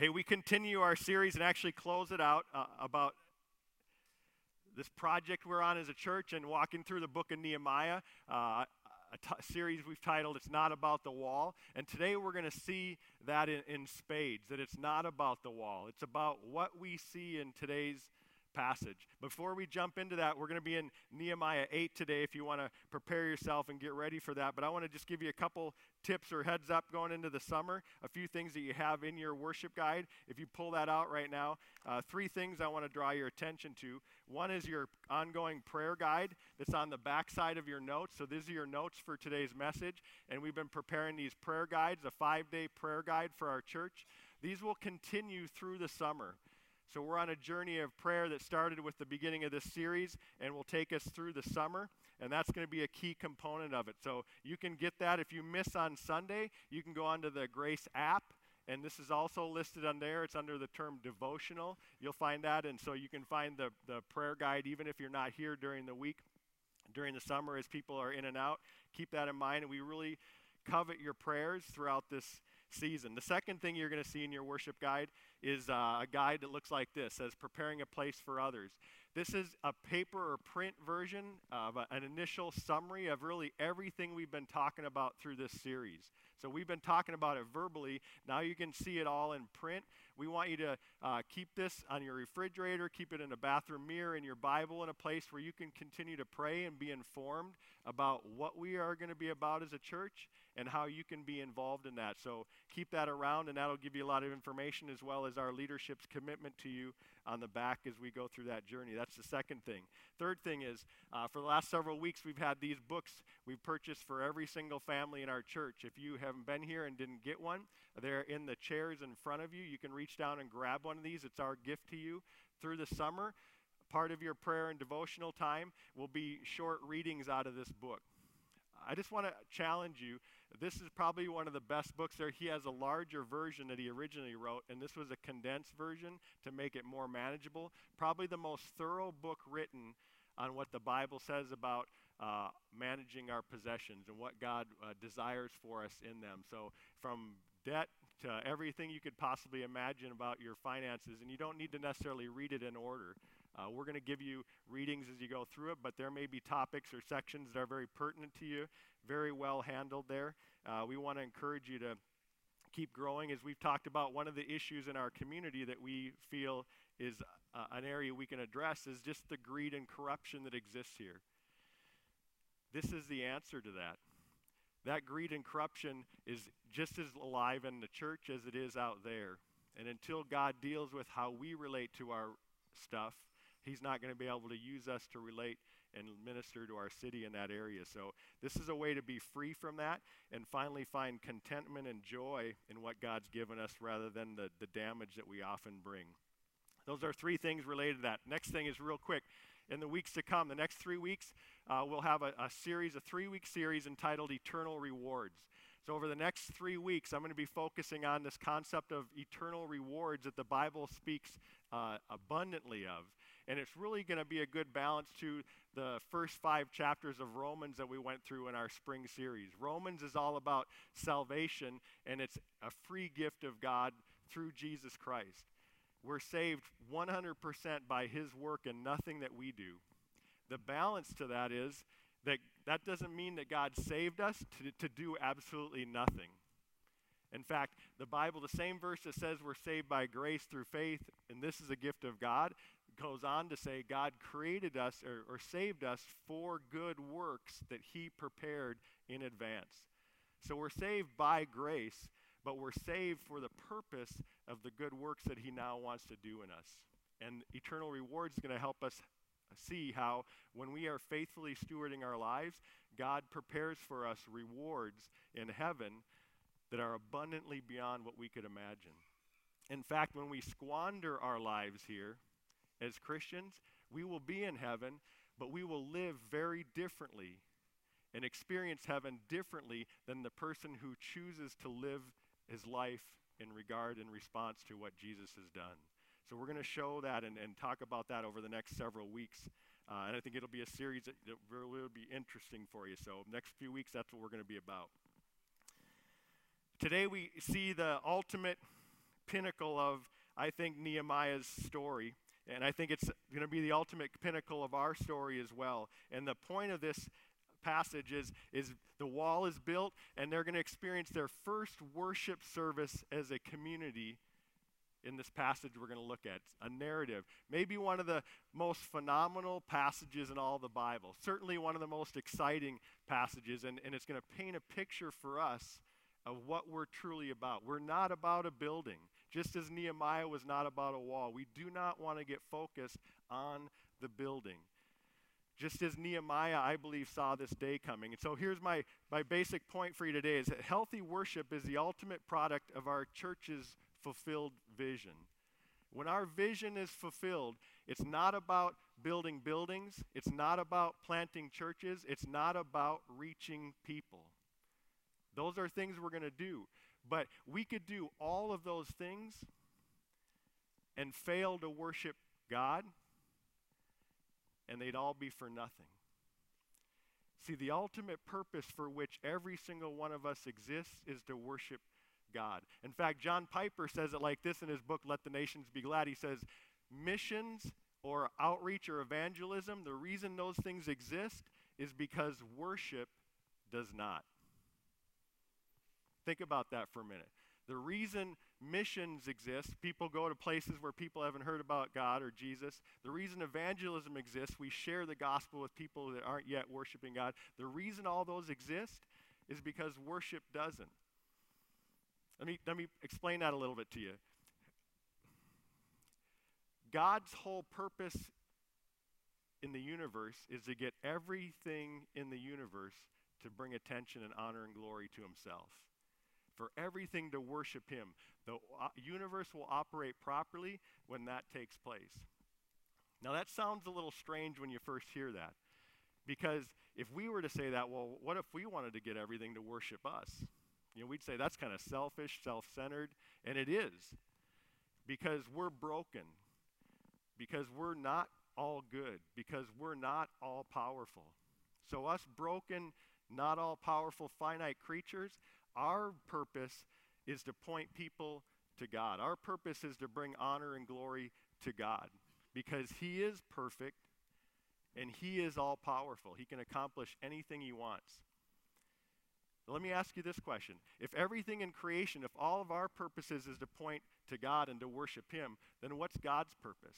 Hey, we continue our series and actually close it out uh, about this project we're on as a church and walking through the book of Nehemiah. Uh, a t- series we've titled It's Not About the Wall. And today we're going to see that in, in spades, that it's not about the wall. It's about what we see in today's passage. Before we jump into that, we're going to be in Nehemiah 8 today if you want to prepare yourself and get ready for that. But I want to just give you a couple tips or heads up going into the summer, a few things that you have in your worship guide. If you pull that out right now, uh, three things I want to draw your attention to. One is your ongoing prayer guide that's on the back side of your notes. So these are your notes for today's message. And we've been preparing these prayer guides, a five day prayer guide for our church. These will continue through the summer. So we're on a journey of prayer that started with the beginning of this series and will take us through the summer. And that's going to be a key component of it. So you can get that. If you miss on Sunday, you can go onto the Grace app. And this is also listed on there. It's under the term devotional. You'll find that. And so you can find the, the prayer guide even if you're not here during the week, during the summer as people are in and out. Keep that in mind. And we really covet your prayers throughout this season. The second thing you're going to see in your worship guide is uh, a guide that looks like this says preparing a place for others this is a paper or print version of a, an initial summary of really everything we've been talking about through this series so we've been talking about it verbally now you can see it all in print we want you to uh, keep this on your refrigerator keep it in a bathroom mirror in your bible in a place where you can continue to pray and be informed about what we are going to be about as a church and how you can be involved in that. So keep that around, and that'll give you a lot of information as well as our leadership's commitment to you on the back as we go through that journey. That's the second thing. Third thing is, uh, for the last several weeks, we've had these books we've purchased for every single family in our church. If you haven't been here and didn't get one, they're in the chairs in front of you. You can reach down and grab one of these. It's our gift to you through the summer. Part of your prayer and devotional time will be short readings out of this book. I just want to challenge you this is probably one of the best books there. He has a larger version that he originally wrote, and this was a condensed version to make it more manageable. Probably the most thorough book written on what the Bible says about uh, managing our possessions and what God uh, desires for us in them. So, from debt to everything you could possibly imagine about your finances, and you don't need to necessarily read it in order. Uh, we're going to give you readings as you go through it, but there may be topics or sections that are very pertinent to you, very well handled there. Uh, we want to encourage you to keep growing. As we've talked about, one of the issues in our community that we feel is uh, an area we can address is just the greed and corruption that exists here. This is the answer to that. That greed and corruption is just as alive in the church as it is out there. And until God deals with how we relate to our stuff, He's not going to be able to use us to relate and minister to our city in that area. So, this is a way to be free from that and finally find contentment and joy in what God's given us rather than the, the damage that we often bring. Those are three things related to that. Next thing is real quick. In the weeks to come, the next three weeks, uh, we'll have a, a series, a three week series entitled Eternal Rewards. So, over the next three weeks, I'm going to be focusing on this concept of eternal rewards that the Bible speaks uh, abundantly of. And it's really going to be a good balance to the first five chapters of Romans that we went through in our spring series. Romans is all about salvation, and it's a free gift of God through Jesus Christ. We're saved 100% by his work and nothing that we do. The balance to that is that that doesn't mean that God saved us to, to do absolutely nothing. In fact, the Bible, the same verse that says we're saved by grace through faith, and this is a gift of God, goes on to say God created us or, or saved us for good works that He prepared in advance. So we're saved by grace, but we're saved for the purpose of the good works that He now wants to do in us. And eternal rewards is going to help us see how, when we are faithfully stewarding our lives, God prepares for us rewards in heaven that are abundantly beyond what we could imagine. In fact, when we squander our lives here, as Christians, we will be in heaven, but we will live very differently and experience heaven differently than the person who chooses to live his life in regard and response to what Jesus has done. So we're going to show that and, and talk about that over the next several weeks. Uh, and I think it'll be a series that, that really will be interesting for you. So next few weeks, that's what we're going to be about. Today we see the ultimate pinnacle of, I think, Nehemiah's story. And I think it's going to be the ultimate pinnacle of our story as well. And the point of this passage is, is the wall is built, and they're going to experience their first worship service as a community in this passage we're going to look at. A narrative. Maybe one of the most phenomenal passages in all the Bible. Certainly one of the most exciting passages, and, and it's going to paint a picture for us of what we're truly about. We're not about a building, just as Nehemiah was not about a wall. We do not want to get focused on the building. Just as Nehemiah, I believe, saw this day coming. And so here's my, my basic point for you today is that healthy worship is the ultimate product of our church's fulfilled vision. When our vision is fulfilled, it's not about building buildings, it's not about planting churches, it's not about reaching people. Those are things we're going to do. But we could do all of those things and fail to worship God, and they'd all be for nothing. See, the ultimate purpose for which every single one of us exists is to worship God. In fact, John Piper says it like this in his book, Let the Nations Be Glad. He says, Missions or outreach or evangelism, the reason those things exist is because worship does not. Think about that for a minute. The reason missions exist, people go to places where people haven't heard about God or Jesus. The reason evangelism exists, we share the gospel with people that aren't yet worshiping God. The reason all those exist is because worship doesn't. Let me, let me explain that a little bit to you. God's whole purpose in the universe is to get everything in the universe to bring attention and honor and glory to himself. For everything to worship him. The uh, universe will operate properly when that takes place. Now, that sounds a little strange when you first hear that. Because if we were to say that, well, what if we wanted to get everything to worship us? You know, we'd say that's kind of selfish, self centered, and it is because we're broken, because we're not all good, because we're not all powerful. So, us broken, not all powerful, finite creatures, our purpose is to point people to God. Our purpose is to bring honor and glory to God because He is perfect and He is all powerful. He can accomplish anything He wants. Let me ask you this question. If everything in creation, if all of our purposes is to point to God and to worship Him, then what's God's purpose?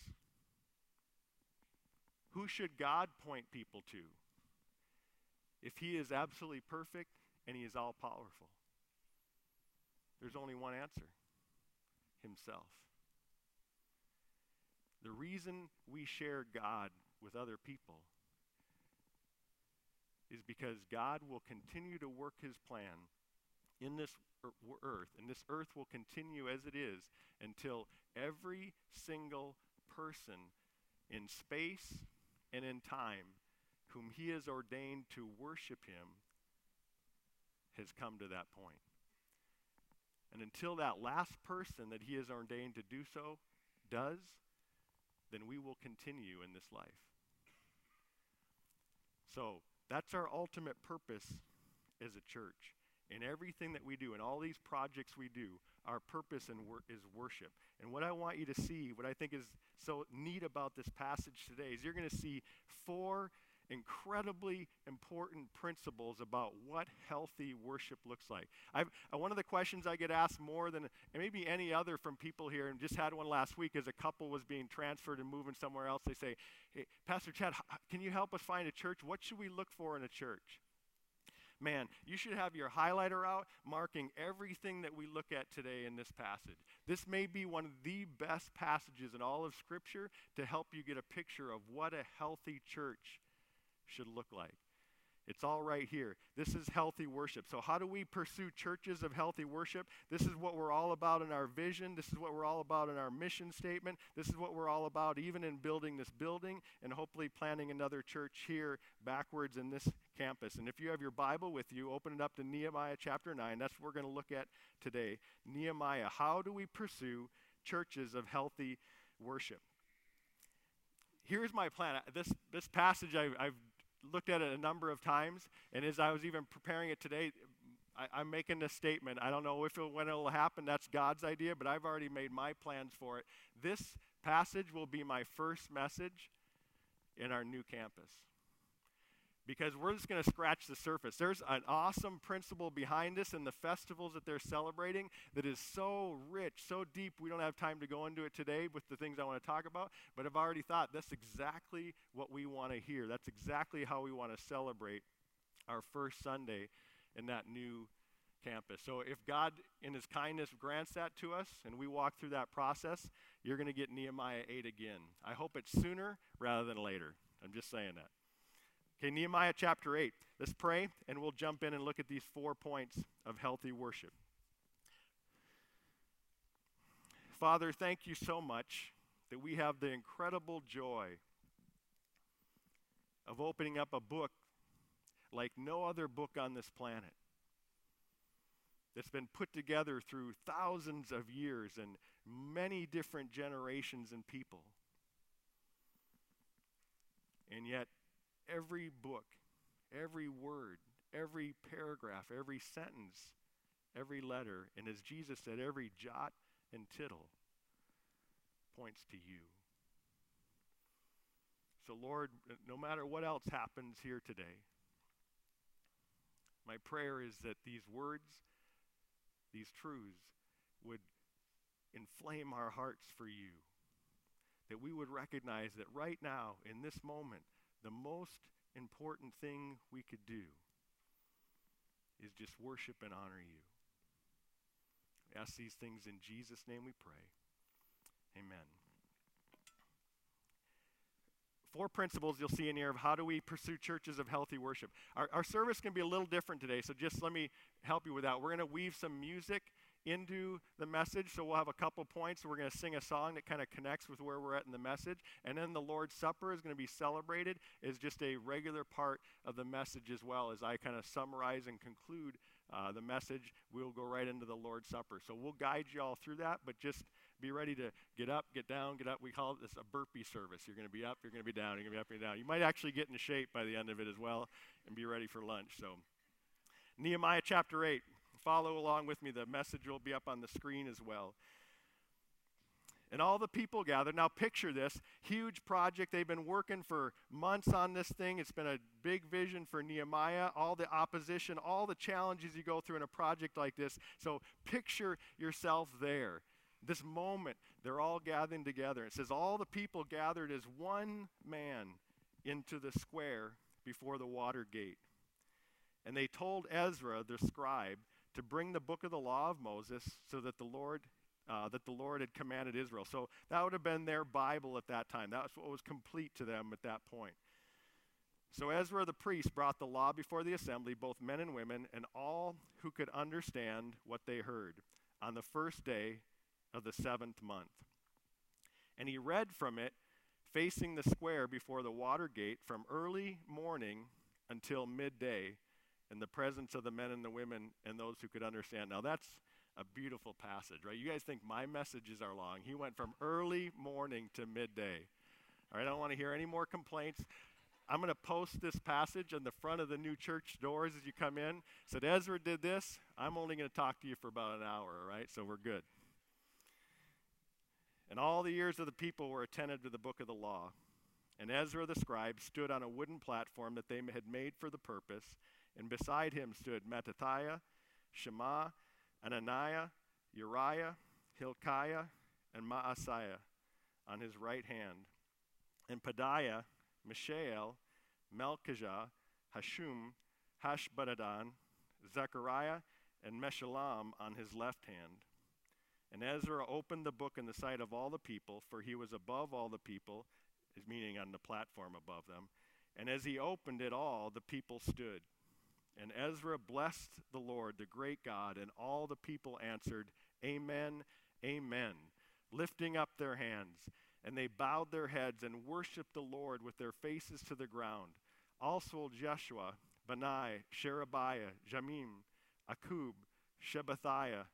Who should God point people to? If He is absolutely perfect and He is all powerful, there's only one answer Himself. The reason we share God with other people is because God will continue to work his plan in this er, earth, and this earth will continue as it is until every single person in space and in time whom he has ordained to worship him has come to that point. And until that last person that he has ordained to do so does, then we will continue in this life. So, that's our ultimate purpose as a church. In everything that we do, in all these projects we do, our purpose wor- is worship. And what I want you to see, what I think is so neat about this passage today, is you're going to see four incredibly important principles about what healthy worship looks like. I've, uh, one of the questions I get asked more than maybe any other from people here, and just had one last week as a couple was being transferred and moving somewhere else. They say, hey, Pastor Chad, can you help us find a church? What should we look for in a church? man, you should have your highlighter out marking everything that we look at today in this passage. This may be one of the best passages in all of Scripture to help you get a picture of what a healthy church should look like. It's all right here. This is healthy worship. So, how do we pursue churches of healthy worship? This is what we're all about in our vision. This is what we're all about in our mission statement. This is what we're all about even in building this building and hopefully planting another church here backwards in this campus. And if you have your Bible with you, open it up to Nehemiah chapter 9. That's what we're going to look at today. Nehemiah. How do we pursue churches of healthy worship? Here's my plan. This, this passage I, I've looked at it a number of times, and as I was even preparing it today, I, am making this statement. I don't know if it, when it will happen. That's God's idea, but I've already made my plans for it. This passage will be my first message in our new campus because we're just going to scratch the surface. There's an awesome principle behind this and the festivals that they're celebrating that is so rich, so deep. We don't have time to go into it today with the things I want to talk about, but I've already thought that's exactly what we want to hear. That's exactly how we want to celebrate our first Sunday in that new campus. So if God, in His kindness, grants that to us and we walk through that process, you're going to get Nehemiah 8 again. I hope it's sooner rather than later. I'm just saying that. Okay, Nehemiah chapter 8. Let's pray and we'll jump in and look at these four points of healthy worship. Father, thank you so much that we have the incredible joy of opening up a book like no other book on this planet that's been put together through thousands of years and many different generations and people. And yet, every book, every word, every paragraph, every sentence, every letter, and as Jesus said, every jot and tittle points to you. So, Lord, no matter what else happens here today, my prayer is that these words, these truths, would inflame our hearts for you. That we would recognize that right now, in this moment, the most important thing we could do is just worship and honor you. We ask these things in Jesus' name we pray. Amen. Four principles you'll see in here of how do we pursue churches of healthy worship. Our, our service can be a little different today, so just let me help you with that. We're going to weave some music into the message. So we'll have a couple points. We're going to sing a song that kind of connects with where we're at in the message. And then the Lord's Supper is going to be celebrated as just a regular part of the message as well. As I kind of summarize and conclude uh, the message, we'll go right into the Lord's Supper. So we'll guide you all through that, but just be ready to get up, get down, get up. We call this a burpee service. You're going to be up, you're going to be down, you're going to be up and down. You might actually get into shape by the end of it as well and be ready for lunch. So, Nehemiah chapter 8 follow along with me. The message will be up on the screen as well. And all the people gathered. Now, picture this huge project. They've been working for months on this thing. It's been a big vision for Nehemiah, all the opposition, all the challenges you go through in a project like this. So, picture yourself there. This moment, they're all gathering together. It says, All the people gathered as one man into the square before the water gate. And they told Ezra, the scribe, to bring the book of the law of Moses so that the Lord uh, that the Lord had commanded Israel. So that would have been their Bible at that time. That was what was complete to them at that point. So Ezra the priest brought the law before the assembly, both men and women, and all who could understand what they heard on the first day of the seventh month. And he read from it facing the square before the water gate from early morning until midday in the presence of the men and the women and those who could understand. Now, that's a beautiful passage, right? You guys think my messages are long. He went from early morning to midday. All right, I don't want to hear any more complaints. I'm going to post this passage on the front of the new church doors as you come in. Said Ezra did this. I'm only going to talk to you for about an hour, all right? So we're good. And all the ears of the people were attentive to the book of the law. And Ezra the scribe stood on a wooden platform that they had made for the purpose and beside him stood Mattithiah, Shema, Ananiah, Uriah, Hilkiah, and Maaseiah on his right hand, and Pedaiah, Mishael, Malchijah, Hashum, Hashbaddan, Zechariah, and Meshullam on his left hand. And Ezra opened the book in the sight of all the people, for he was above all the people, meaning on the platform above them. And as he opened it all, the people stood. And Ezra blessed the Lord, the great God, and all the people answered, Amen, Amen, lifting up their hands. And they bowed their heads and worshiped the Lord with their faces to the ground. Also Jeshua, Bani, Sherebiah, Jamin, Akkub, Shabbethiah,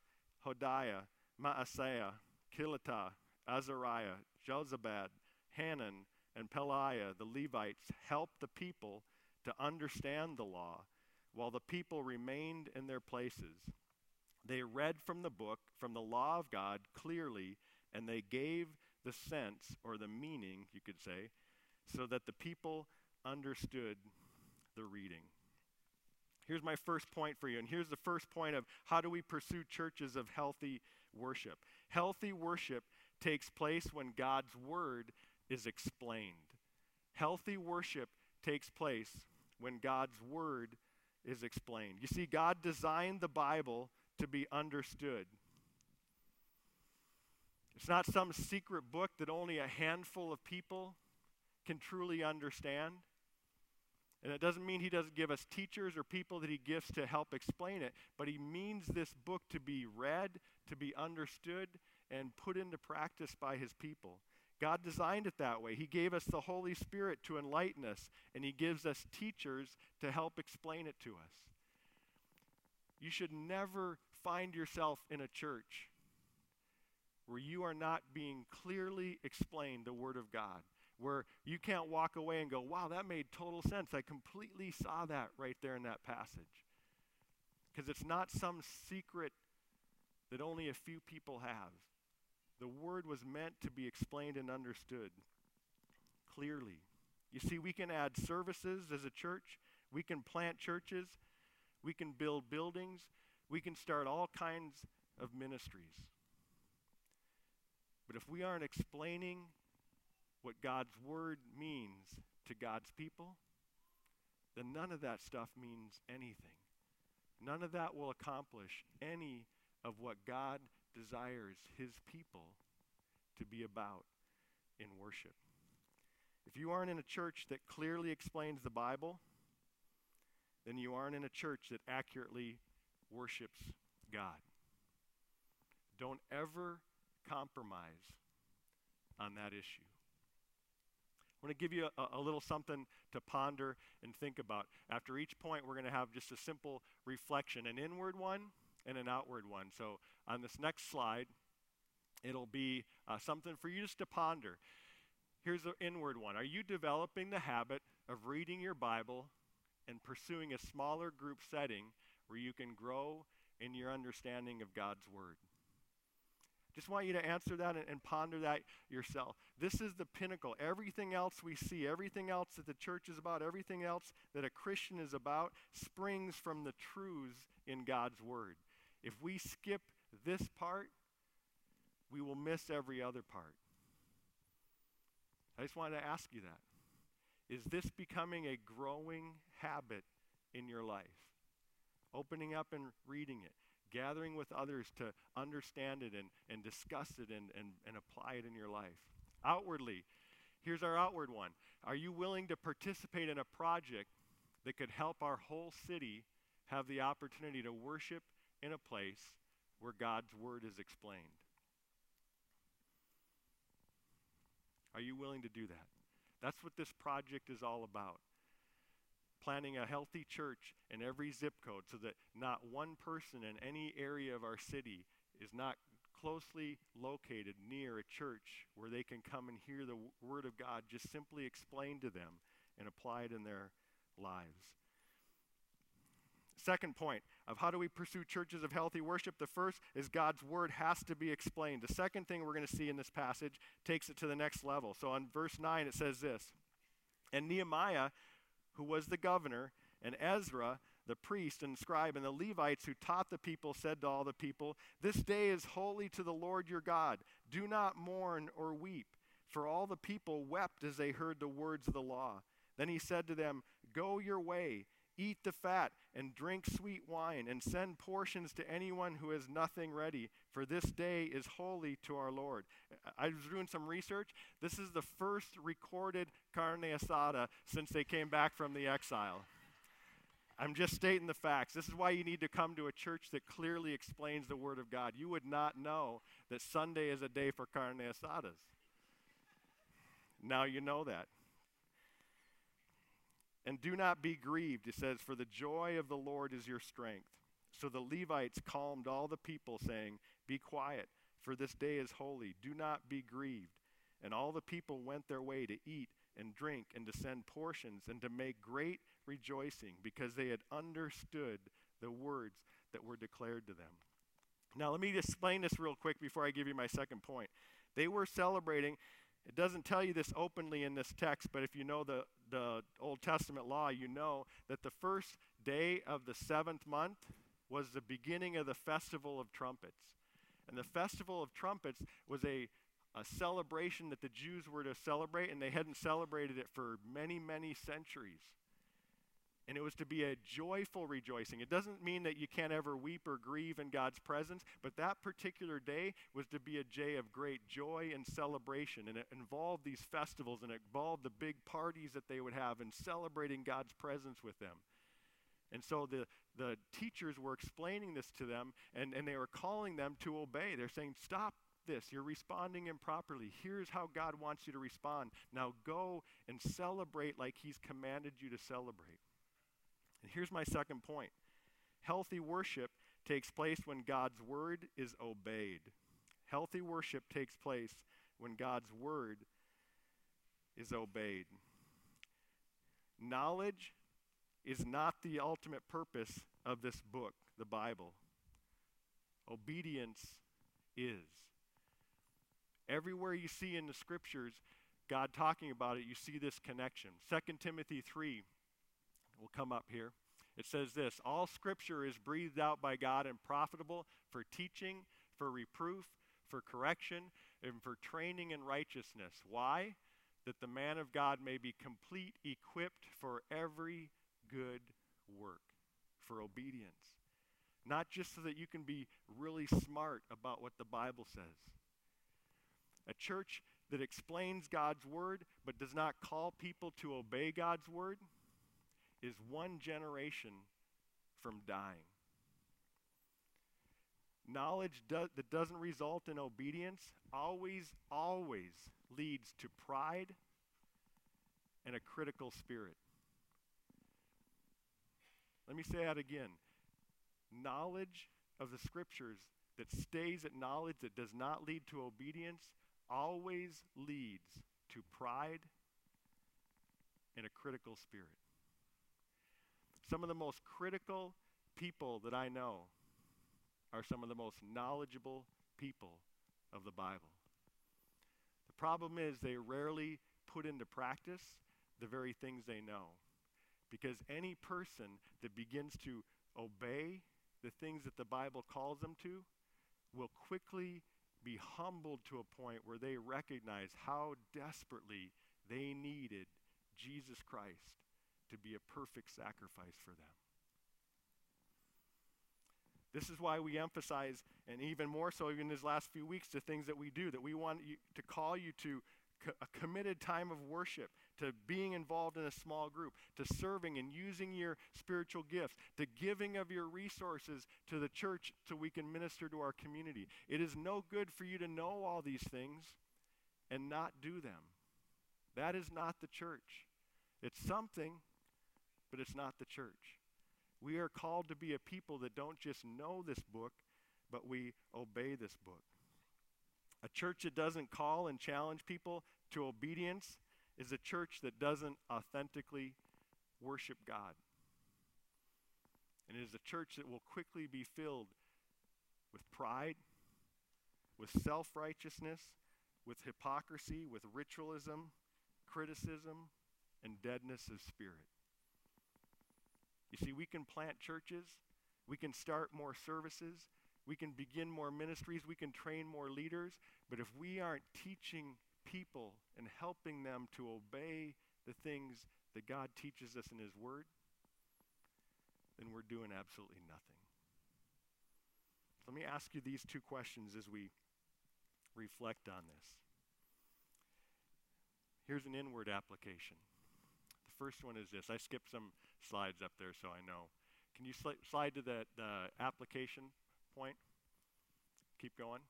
Hodiah, Maaseiah, Kelita, Azariah, Jozabad, Hanan, and Pelaiah, the Levites, helped the people to understand the law while the people remained in their places. They read from the book, from the law of God, clearly, and they gave the sense, or the meaning, you could say, so that the people understood the reading. Here's my first point for you, and here's the first point of how do we pursue churches of healthy worship. Healthy worship takes place when God's word is explained. Healthy worship takes place when God's word is explained. You see, God designed the Bible to be understood. It's not some secret book that only a handful of people can truly understand. And it doesn't mean he doesn't give us teachers or people that he gives to help explain it, but he means this book to be read, to be understood, and put into practice by his people. God designed it that way. He gave us the Holy Spirit to enlighten us, and He gives us teachers to help explain it to us. You should never find yourself in a church where you are not being clearly explained the Word of God, where you can't walk away and go, wow, that made total sense. I completely saw that right there in that passage. Because it's not some secret that only a few people have. The word was meant to be explained and understood clearly. You see, we can add services as a church, we can plant churches, we can build buildings, we can start all kinds of ministries. But if we aren't explaining what God's word means to God's people, then none of that stuff means anything. None of that will accomplish any of what God desires his people to be about in worship. If you aren't in a church that clearly explains the Bible, then you aren't in a church that accurately worships God. Don't ever compromise on that issue. I want to give you a, a, little something to ponder and think about. After each point, we're going to have just a simple reflection an inward one and an outward one. So on this next slide, it'll be uh, something for you just to ponder. Here's the inward one Are you developing the habit of reading your Bible and pursuing a smaller group setting where you can grow in your understanding of God's Word? Just want you to answer that and, and, ponder that yourself. This is the pinnacle. Everything else we see, everything else that the church is about, everything else that a Christian is about, springs from the truths in God's Word. If we skip this part, we will miss every other part. I just wanted to ask you that. Is this becoming a growing habit in your life? Opening up and reading it, gathering with others to understand it and, and discuss it and, and, and apply it in your life. Outwardly, here's our outward one. Are you willing to participate in a project that could help our whole city have the opportunity to worship in a place where God's word is explained. Are you willing to do that? That's what this project is all about. Planning a healthy church in every zip code so that not one person in any area of our city is not closely located near a church where they can come and hear the Word of God just simply explained to them and apply it in their lives. Second point of how do we pursue churches of healthy worship? The first is God's word has to be explained. The second thing we're going to see in this passage takes it to the next level. So on verse 9, it says this And Nehemiah, who was the governor, and Ezra, the priest and scribe, and the Levites who taught the people, said to all the people, This day is holy to the Lord your God. Do not mourn or weep. For all the people wept as they heard the words of the law. Then he said to them, Go your way Eat the fat and drink sweet wine, and send portions to anyone who has nothing ready, for this day is holy to our Lord. I was doing some research. This is the first recorded carne asada since they came back from the exile. I'm just stating the facts. This is why you need to come to a church that clearly explains the Word of God. You would not know that Sunday is a day for carne asadas. Now you know that. And do not be grieved, it says, for the joy of the Lord is your strength. So the Levites calmed all the people, saying, Be quiet, for this day is holy. Do not be grieved. And all the people went their way to eat and drink and to send portions and to make great rejoicing because they had understood the words that were declared to them. Now, let me explain this real quick before I give you my second point. They were celebrating, it doesn't tell you this openly in this text, but if you know the, the Old Testament law, you know that the first day of the seventh month was the beginning of the Festival of Trumpets. And the Festival of Trumpets was a, a celebration that the Jews were to celebrate, and they hadn't celebrated it for many, many centuries. And it was to be a joyful rejoicing. It doesn't mean that you can't ever weep or grieve in God's presence, but that particular day was to be a day of great joy and celebration. And it involved these festivals and it involved the big parties that they would have and celebrating God's presence with them. And so the, the teachers were explaining this to them, and, and they were calling them to obey. They're saying, Stop this. You're responding improperly. Here's how God wants you to respond. Now go and celebrate like He's commanded you to celebrate. And here's my second point healthy worship takes place when God's word is obeyed. Healthy worship takes place when God's word is obeyed. Knowledge is not the ultimate purpose of this book, the Bible. Obedience is. Everywhere you see in the scriptures God talking about it, you see this connection. 2 Timothy 3 will come up here. It says this All scripture is breathed out by God and profitable for teaching, for reproof, for correction, and for training in righteousness. Why? That the man of God may be complete, equipped for every good work, for obedience. Not just so that you can be really smart about what the Bible says. A church that explains God's word but does not call people to obey God's word is one generation from dying. Knowledge do- that doesn't result in obedience always, always leads to pride and a critical spirit. Let me say that again. Knowledge of the scriptures that stays at knowledge that does not lead to obedience always leads to pride and a critical spirit. Some of the most critical people that I know are some of the most knowledgeable people of the Bible. The problem is they rarely put into practice the very things they know. Because any person that begins to obey the things that the Bible calls them to will quickly be humbled to a point where they recognize how desperately they needed Jesus Christ to be a perfect sacrifice for them. This is why we emphasize, and even more so in these last few weeks, the things that we do, that we want you, to call you to co- a committed time of worship, to being involved in a small group, to serving and using your spiritual gifts, to giving of your resources to the church so we can minister to our community. It is no good for you to know all these things and not do them. That is not the church. It's something, but it's not the church. We are called to be a people that don't just know this book, but we obey this book. A church that doesn't call and challenge people to obedience is a church that doesn't authentically worship God. And it is a church that will quickly be filled with pride, with self righteousness, with hypocrisy, with ritualism, criticism, and deadness of spirit. You see, we can plant churches, we can start more services, we can begin more ministries, we can train more leaders, but if we aren't teaching people and helping them to obey the things that God teaches us in His Word, then we're doing absolutely nothing. Let me ask you these two questions as we reflect on this. Here's an inward application. The first one is this. I skipped some slides up there so I know. Can you sli- slide to that uh, application point? Keep going.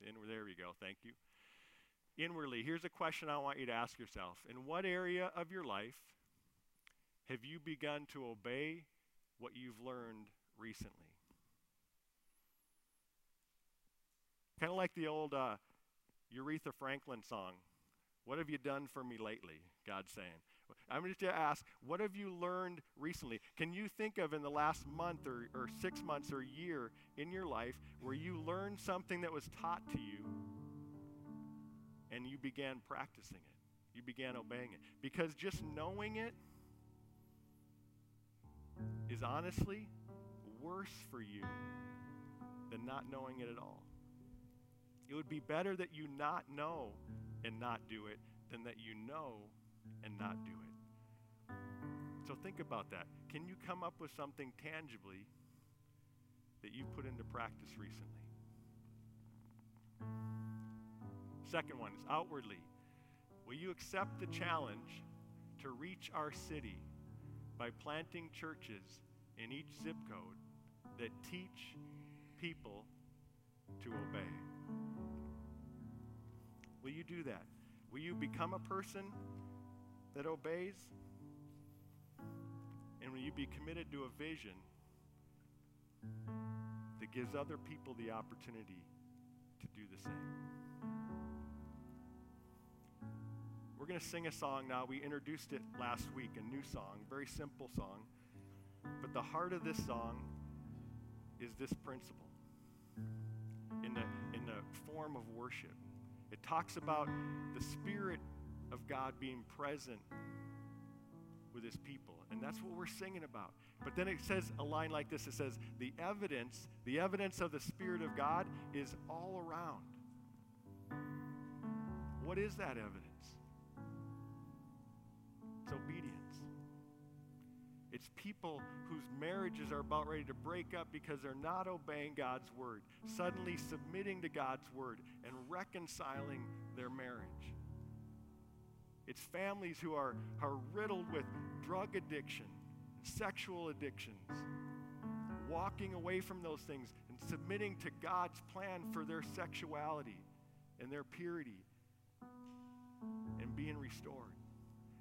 In, there we go. Thank you. Inwardly, here's a question I want you to ask yourself. In what area of your life have you begun to obey what you've learned recently? Kind of like the old uh, Franklin song, What have you done for me lately? God's saying. I'm going to ask, what have you learned recently? Can you think of in the last month or, or six months or year in your life where you learned something that was taught to you and you began practicing it? You began obeying it. Because just knowing it is honestly worse for you than not knowing it at all. It would be better that you not know and not do it than that you know and not do it. So think about that. Can you come up with something tangibly that you put into practice recently? Second one is outwardly. Will you accept the challenge to reach our city by planting churches in each zip code that teach people to obey? Will you do that? Will you become a person that obeys? And will you be committed to a vision that gives other people the opportunity to do the same? We're going to sing a song now. We introduced it last week, a new song, very simple song. But the heart of this song is this principle in the, in the form of worship. It talks about the Spirit of God being present with His people. And that's what we're singing about. But then it says a line like this it says, The evidence, the evidence of the Spirit of God is all around. What is that evidence? It's obedience. It's people whose marriages are about ready to break up because they're not obeying God's word, suddenly submitting to God's word and reconciling their marriage. It's families who are, are riddled with drug addiction, sexual addictions, walking away from those things and submitting to God's plan for their sexuality and their purity and being restored.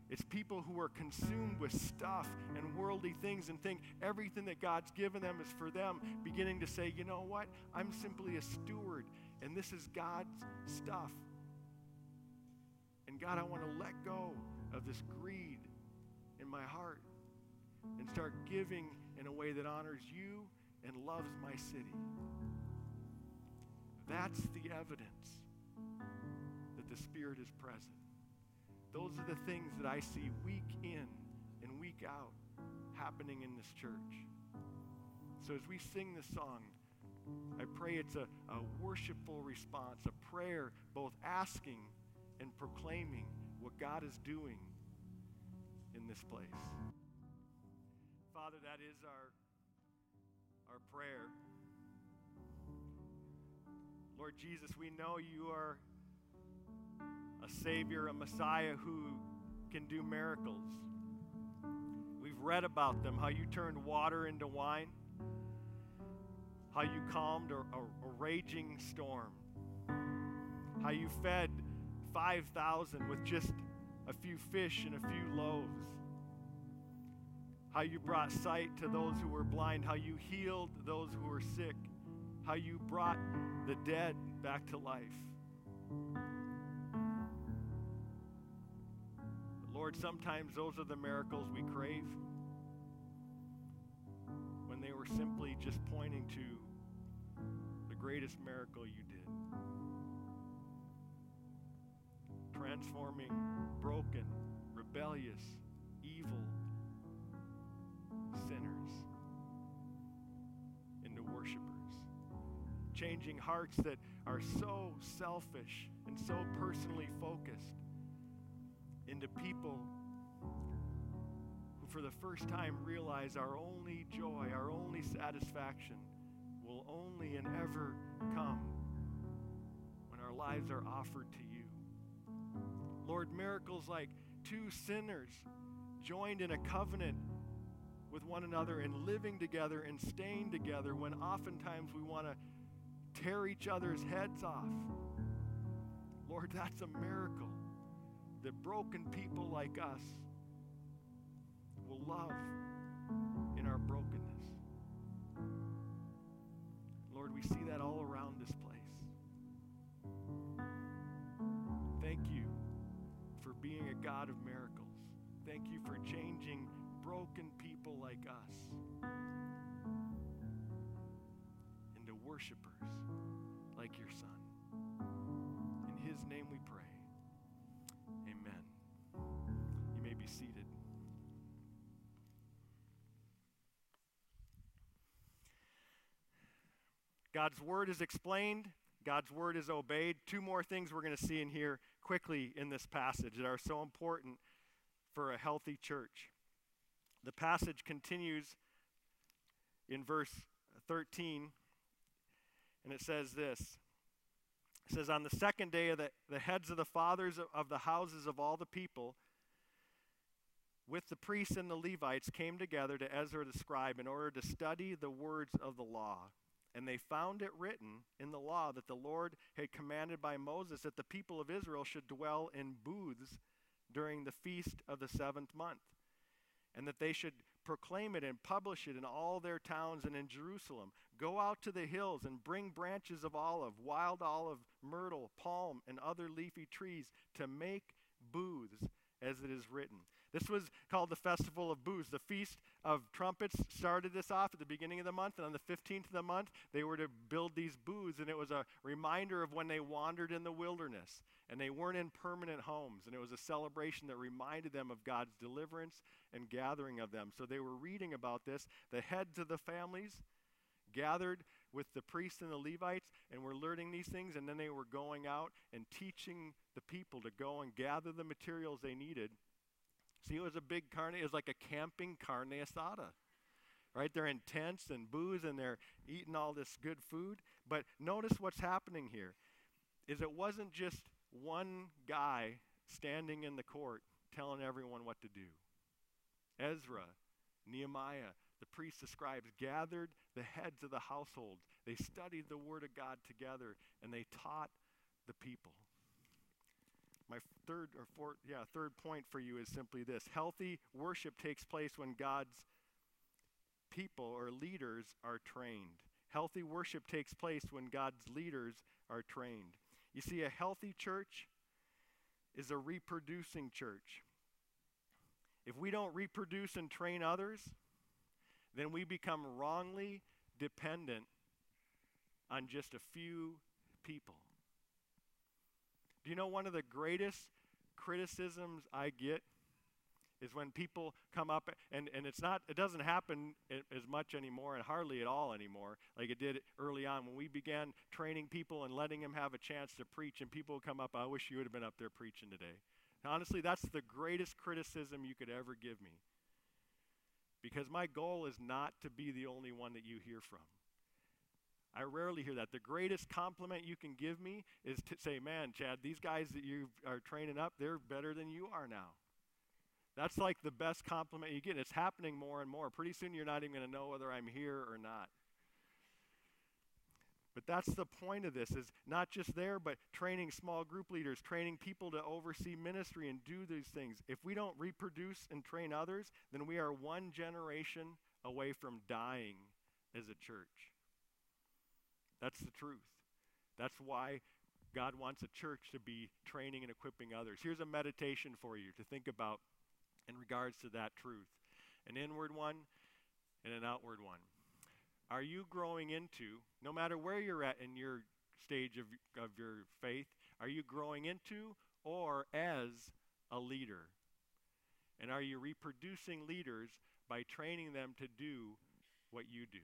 It's people who are consumed with stuff and worldly things and think everything that God's given them is for them, beginning to say, you know what? I'm simply a steward, and this is God's stuff. And God, I want to let go of this greed in my heart and start giving in a way that honors you and loves my city. That's the evidence that the Spirit is present. Those are the things that I see week in and week out happening in this church. So as we sing this song, I pray it's a, a worshipful response, a prayer both asking and proclaiming what God is doing in this place. Father, that is our, our prayer. Lord Jesus, we know you are a Savior, a Messiah who can do miracles. We've read about them, how you turned water into wine, how you calmed a, a, a raging storm, how you fed 5,000 with just a few fish and a few loaves, how you brought sight to those who were blind, how you healed those who were sick, how you brought the dead back to life. Lord, sometimes those are the miracles we crave when they were simply just pointing to the greatest miracle you Transforming broken, rebellious, evil sinners into worshipers. Changing hearts that are so selfish and so personally focused into people who, for the first time, realize our only joy, our only satisfaction will only and ever come when our lives are offered to you. Lord, miracles like two sinners joined in a covenant with one another and living together and staying together when oftentimes we want to tear each other's heads off. Lord, that's a miracle that broken people like us will love in our brokenness. Lord, we see that all around being a God of miracles. Thank you for changing broken people like us into worshipers like your Son. In His name we pray. Amen. You may be seated. God's word is explained, God's word is obeyed. Two more things we're going to see in here quickly in this passage that are so important for a healthy church. The passage continues in verse 13, and it says this. It says, On the second day of the, the heads of the fathers of the houses of all the people, with the priests and the Levites, came together to Ezra the scribe in order to study the words of the law. And they found it written in the law that the Lord had commanded by Moses that the people of Israel should dwell in booths during the feast of the seventh month, and that they should proclaim it and publish it in all their towns and in Jerusalem. Go out to the hills and bring branches of olive, wild olive, myrtle, palm, and other leafy trees to make booths, as it is written. This was called the Festival of Booths. The Feast of Trumpets started this off at the beginning of the month, and on the 15th of the month, they were to build these booths, and it was a reminder of when they wandered in the wilderness, and they weren't in permanent homes, and it was a celebration that reminded them of God's deliverance and gathering of them. So they were reading about this. The heads of the families gathered with the priests and the Levites, and were learning these things, and then they were going out and teaching the people to go and gather the materials they needed See, it was a big carne, it was like a camping carne asada. Right? They're in tents and booze and they're eating all this good food. But notice what's happening here is it wasn't just one guy standing in the court telling everyone what to do. Ezra, Nehemiah, the priests, the scribes gathered the heads of the households. They studied the word of God together and they taught the people. My third or fourth, yeah, third point for you is simply this healthy worship takes place when God's people or leaders are trained. Healthy worship takes place when God's leaders are trained. You see, a healthy church is a reproducing church. If we don't reproduce and train others, then we become wrongly dependent on just a few people. Do you know one of the greatest criticisms I get is when people come up and, and it's not it doesn't happen as much anymore and hardly at all anymore like it did early on when we began training people and letting them have a chance to preach and people come up i wish you would have been up there preaching today. Honestly that's the greatest criticism you could ever give me because my goal is not to be the only one that you hear from I rarely hear that. The greatest compliment you can give me is to say, man, Chad, these guys that you are training up, they're better than you are now. That's like the best compliment you get. It's happening more and more. Pretty soon you're not even going to know whether I'm here or not. But that's the point of this is not just there, but training small group leaders, training people to oversee ministry and do these things. If we don't reproduce and train others, then we are one generation away from dying as a church. That's the truth. That's why God wants a church to be training and equipping others. Here's a meditation for you to think about in regards to that truth an inward one and an outward one. Are you growing into, no matter where you're at in your stage of, of your faith, are you growing into or as a leader? And are you reproducing leaders by training them to do what you do?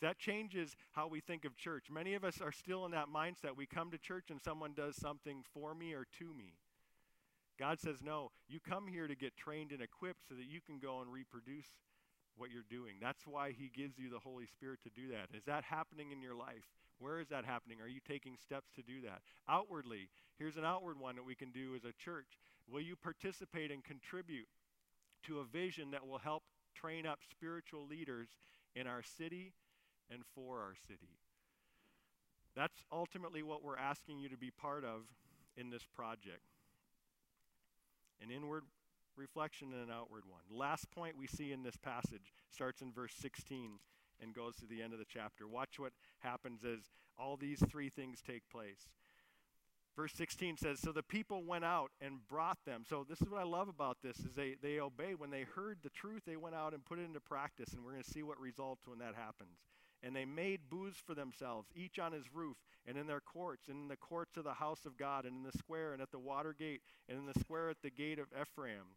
That changes how we think of church. Many of us are still in that mindset. We come to church and someone does something for me or to me. God says, no, you come here to get trained and equipped so that you can go and reproduce what you're doing. That's why He gives you the Holy Spirit to do that. Is that happening in your life? Where is that happening? Are you taking steps to do that? Outwardly, here's an outward one that we can do as a church. Will you participate and contribute to a vision that will help train up spiritual leaders in our city and for our city. That's ultimately what we're asking you to be part of in this project an inward reflection and an outward one. Last point we see in this passage starts in verse 16 and goes to the end of the chapter. Watch what happens as all these three things take place. Verse 16 says, So the people went out and brought them. So this is what I love about this is they, they obey. When they heard the truth, they went out and put it into practice, and we're going to see what results when that happens. And they made booths for themselves, each on his roof, and in their courts, and in the courts of the house of God, and in the square, and at the water gate, and in the square at the gate of Ephraim.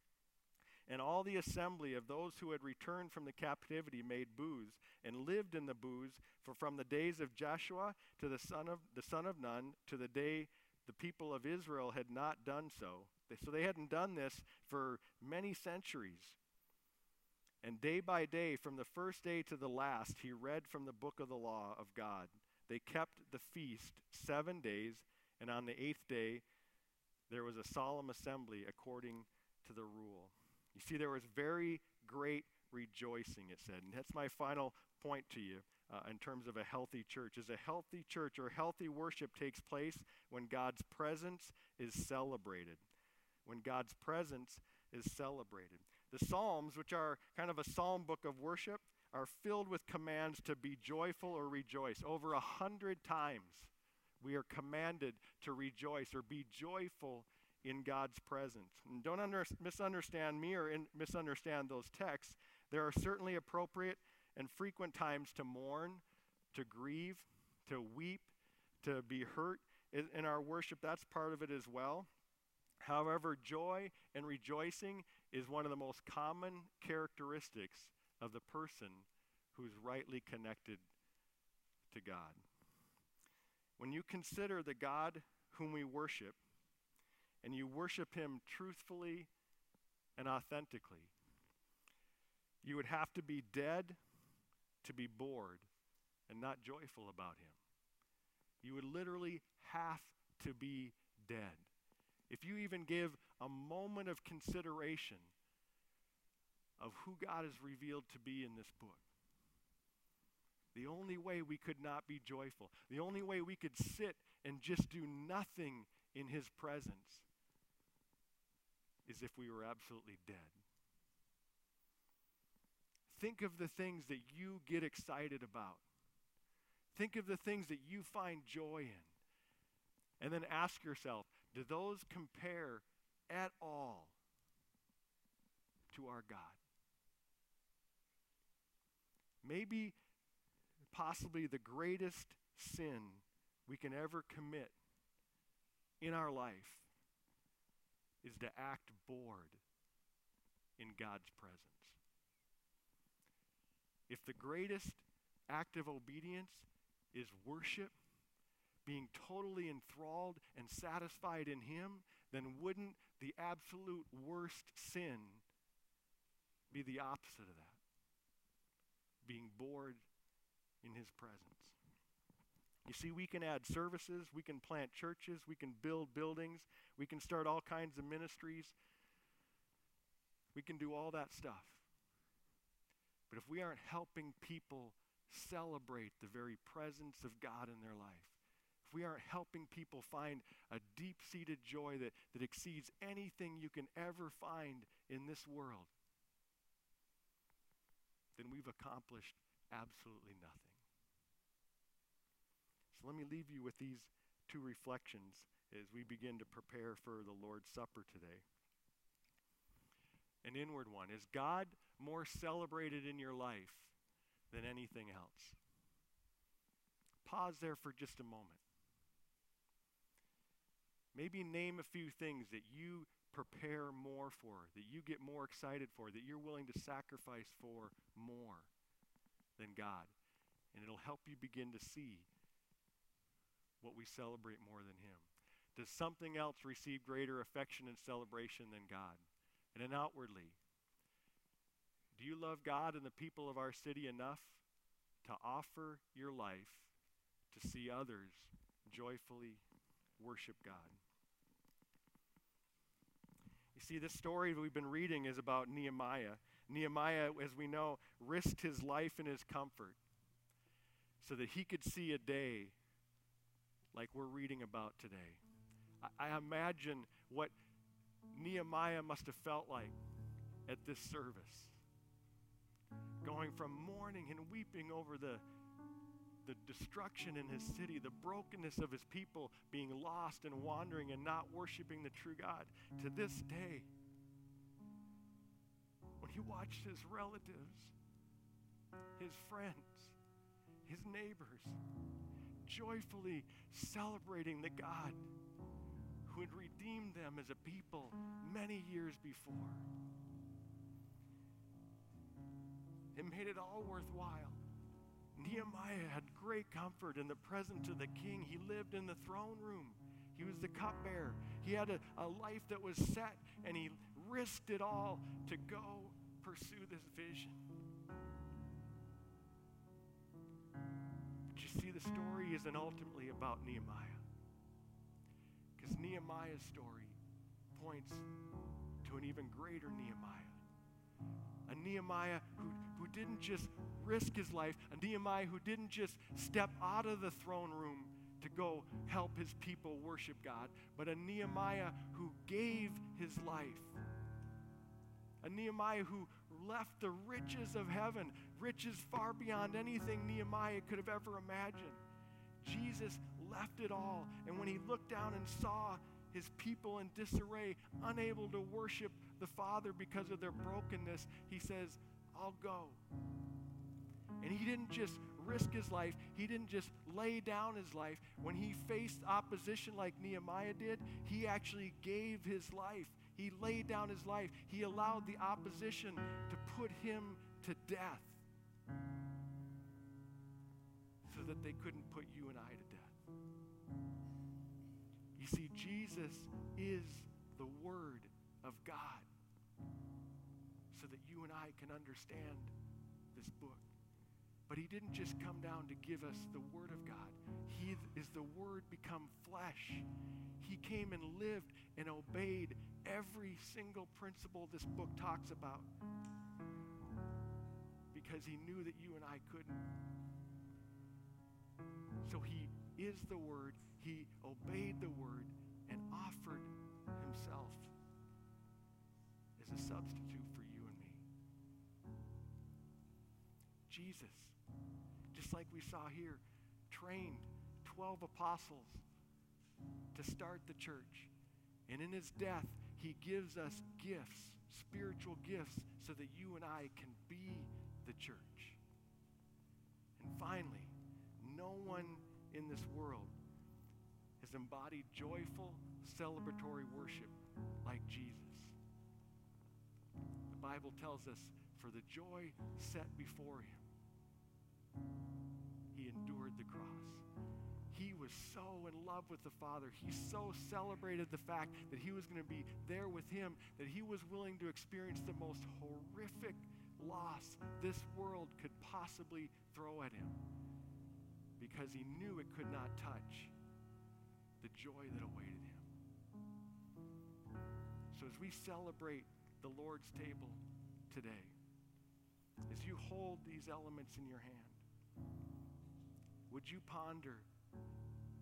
And all the assembly of those who had returned from the captivity made booths, and lived in the booths, for from the days of Joshua to the son of the son of Nun to the day the people of Israel had not done so. So they hadn't done this for many centuries. And day by day, from the first day to the last, he read from the book of the law of God. They kept the feast seven days, and on the eighth day, there was a solemn assembly according to the rule. You see, there was very great rejoicing, it said. And that's my final point to you uh, in terms of a healthy church is a healthy church or healthy worship takes place when God's presence is celebrated. When God's presence is celebrated. The Psalms, which are kind of a psalm book of worship, are filled with commands to be joyful or rejoice. Over a hundred times, we are commanded to rejoice or be joyful in God's presence. And don't under, misunderstand me or in, misunderstand those texts. There are certainly appropriate and frequent times to mourn, to grieve, to weep, to be hurt in our worship. That's part of it as well. However, joy and rejoicing is one of the most common characteristics of the person who's rightly connected to God. When you consider the God whom we worship, and you worship him truthfully and authentically, you would have to be dead to be bored and not joyful about him. You would literally have to be dead. If you even give a moment of consideration of who God has revealed to be in this book, the only way we could not be joyful, the only way we could sit and just do nothing in his presence is if we were absolutely dead. Think of the things that you get excited about. Think of the things that you find joy in. And then ask yourself do those compare at all to our God? Maybe, possibly, the greatest sin we can ever commit in our life is to act bored in God's presence. If the greatest act of obedience is worship, being totally enthralled and satisfied in Him, then wouldn't the absolute worst sin be the opposite of that? Being bored in His presence. You see, we can add services, we can plant churches, we can build buildings, we can start all kinds of ministries, we can do all that stuff. But if we aren't helping people celebrate the very presence of God in their life, if we aren't helping people find a deep seated joy that, that exceeds anything you can ever find in this world, then we've accomplished absolutely nothing. So let me leave you with these two reflections as we begin to prepare for the Lord's Supper today. An inward one is God more celebrated in your life than anything else? Pause there for just a moment. Maybe name a few things that you prepare more for, that you get more excited for, that you're willing to sacrifice for more than God. And it'll help you begin to see what we celebrate more than Him. Does something else receive greater affection and celebration than God? And then outwardly, do you love God and the people of our city enough to offer your life to see others joyfully worship God? See, this story we've been reading is about Nehemiah. Nehemiah, as we know, risked his life and his comfort so that he could see a day like we're reading about today. I, I imagine what Nehemiah must have felt like at this service going from mourning and weeping over the, the destruction in his city, the brokenness of his people being lost and wandering and not worshiping the true God. To this day, when he watched his relatives, his friends, his neighbors joyfully celebrating the God who had redeemed them as a people many years before. It made it all worthwhile. Nehemiah had great comfort in the presence of the king. He lived in the throne room. He was the cupbearer. He had a, a life that was set, and he risked it all to go pursue this vision. But you see, the story isn't ultimately about Nehemiah. Because Nehemiah's story points to an even greater Nehemiah a Nehemiah who, who didn't just risk his life, a Nehemiah who didn't just step out of the throne room to go help his people worship God, but a Nehemiah who gave his life. A Nehemiah who left the riches of heaven, riches far beyond anything Nehemiah could have ever imagined. Jesus left it all, and when he looked down and saw his people in disarray, unable to worship the Father because of their brokenness, he says, I'll go. And he didn't just risk his life, he didn't just lay down his life. When he faced opposition like Nehemiah did, he actually gave his life. He laid down his life. He allowed the opposition to put him to death so that they couldn't put you and I to death. You see, Jesus is the Word of God you and I can understand this book. But he didn't just come down to give us the Word of God. He is the Word become flesh. He came and lived and obeyed every single principle this book talks about because he knew that you and I couldn't. So he is the Word. He obeyed the Word and offered himself as a substitute Jesus, just like we saw here, trained 12 apostles to start the church. And in his death, he gives us gifts, spiritual gifts, so that you and I can be the church. And finally, no one in this world has embodied joyful, celebratory worship like Jesus. The Bible tells us for the joy set before him, he endured the cross. He was so in love with the Father. He so celebrated the fact that he was going to be there with him that he was willing to experience the most horrific loss this world could possibly throw at him because he knew it could not touch the joy that awaited him. So as we celebrate the Lord's table today, as you hold these elements in your hand, would you ponder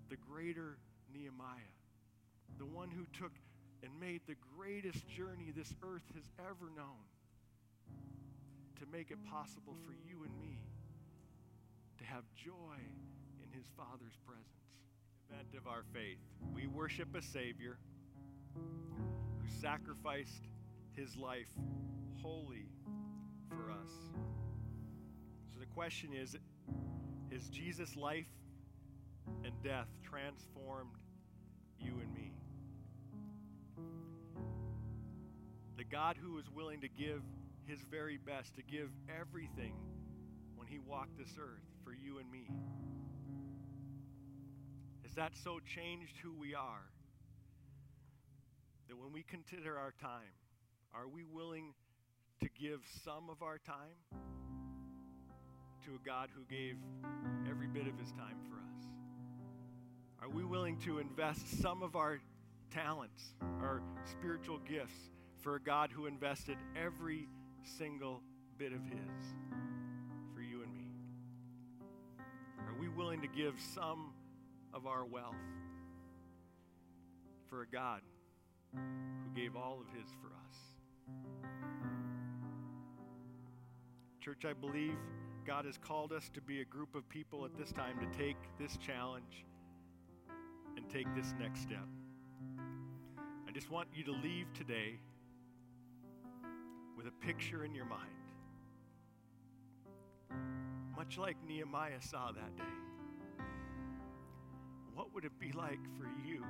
the greater Nehemiah, the one who took and made the greatest journey this earth has ever known to make it possible for you and me to have joy in his Father's presence? Event of our faith. We worship a Savior who sacrificed his life wholly for us. So the question is Is Jesus' life and death transformed you and me? The God who was willing to give his very best, to give everything when he walked this earth for you and me. Has that so changed who we are that when we consider our time, are we willing to give some of our time to a God who gave every bit of his time for us? Are we willing to invest some of our talents, our spiritual gifts, for a God who invested every single bit of his for you and me? Are we willing to give some of our wealth for a God who gave all of his for us? Church, I believe God has called us to be a group of people at this time to take this challenge and take this next step. I just want you to leave today with a picture in your mind, much like Nehemiah saw that day. What would it be like for you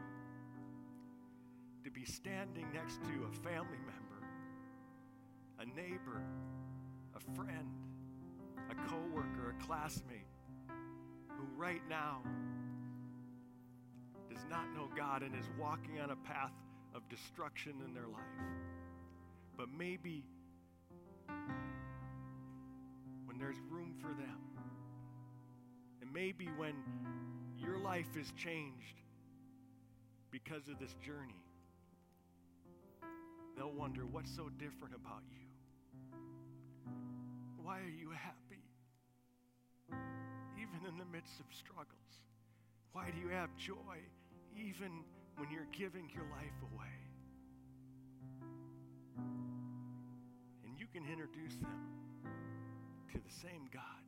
to be standing next to a family member, a neighbor, a friend, a coworker, a classmate who right now does not know God and is walking on a path of destruction in their life. But maybe when there's room for them, and maybe when your life is changed because of this journey, they'll wonder what's so different about you. Why are you happy? Even in the midst of struggles. Why do you have joy even when you're giving your life away? And you can introduce them to the same God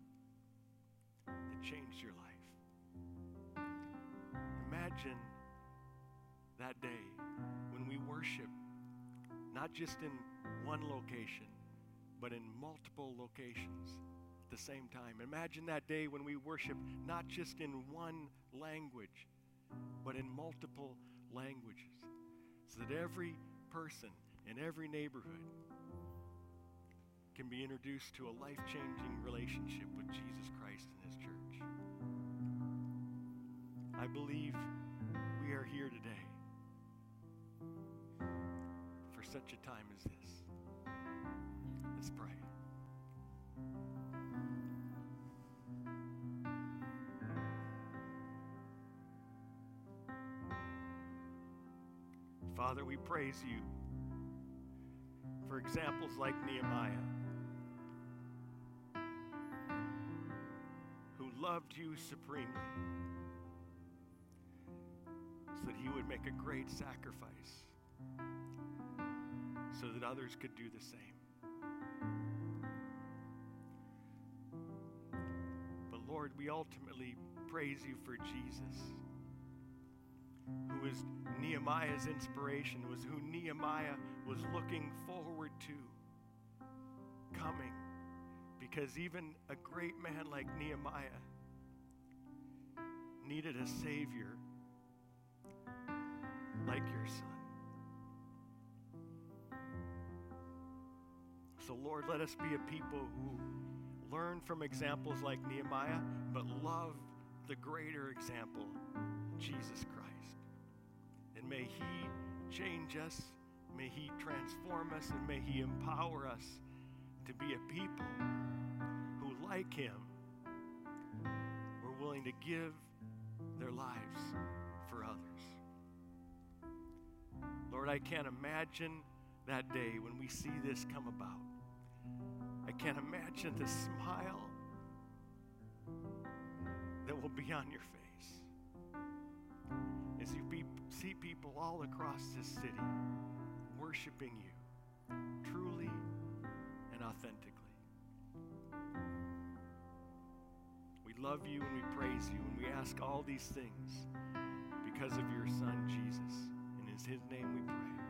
that changed your life. Imagine that day when we worship, not just in one location, but in multiple locations at the same time. Imagine that day when we worship not just in one language, but in multiple languages, so that every person in every neighborhood can be introduced to a life changing relationship with Jesus Christ and His church. I believe we are here today for such a time as this. Let's pray. Father, we praise you for examples like Nehemiah, who loved you supremely so that he would make a great sacrifice so that others could do the same. But Lord, we ultimately praise you for Jesus, who was Nehemiah's inspiration, was who Nehemiah was looking forward to coming. Because even a great man like Nehemiah needed a Savior like your son. So, Lord, let us be a people who learn from examples like Nehemiah, but love the greater example, Jesus Christ. May He change us, may He transform us, and may He empower us to be a people who, like Him, were willing to give their lives for others. Lord, I can't imagine that day when we see this come about. I can't imagine the smile that will be on your face as you be, see people all across this city worshiping you truly and authentically. We love you and we praise you and we ask all these things because of your Son, Jesus. And in his name we pray.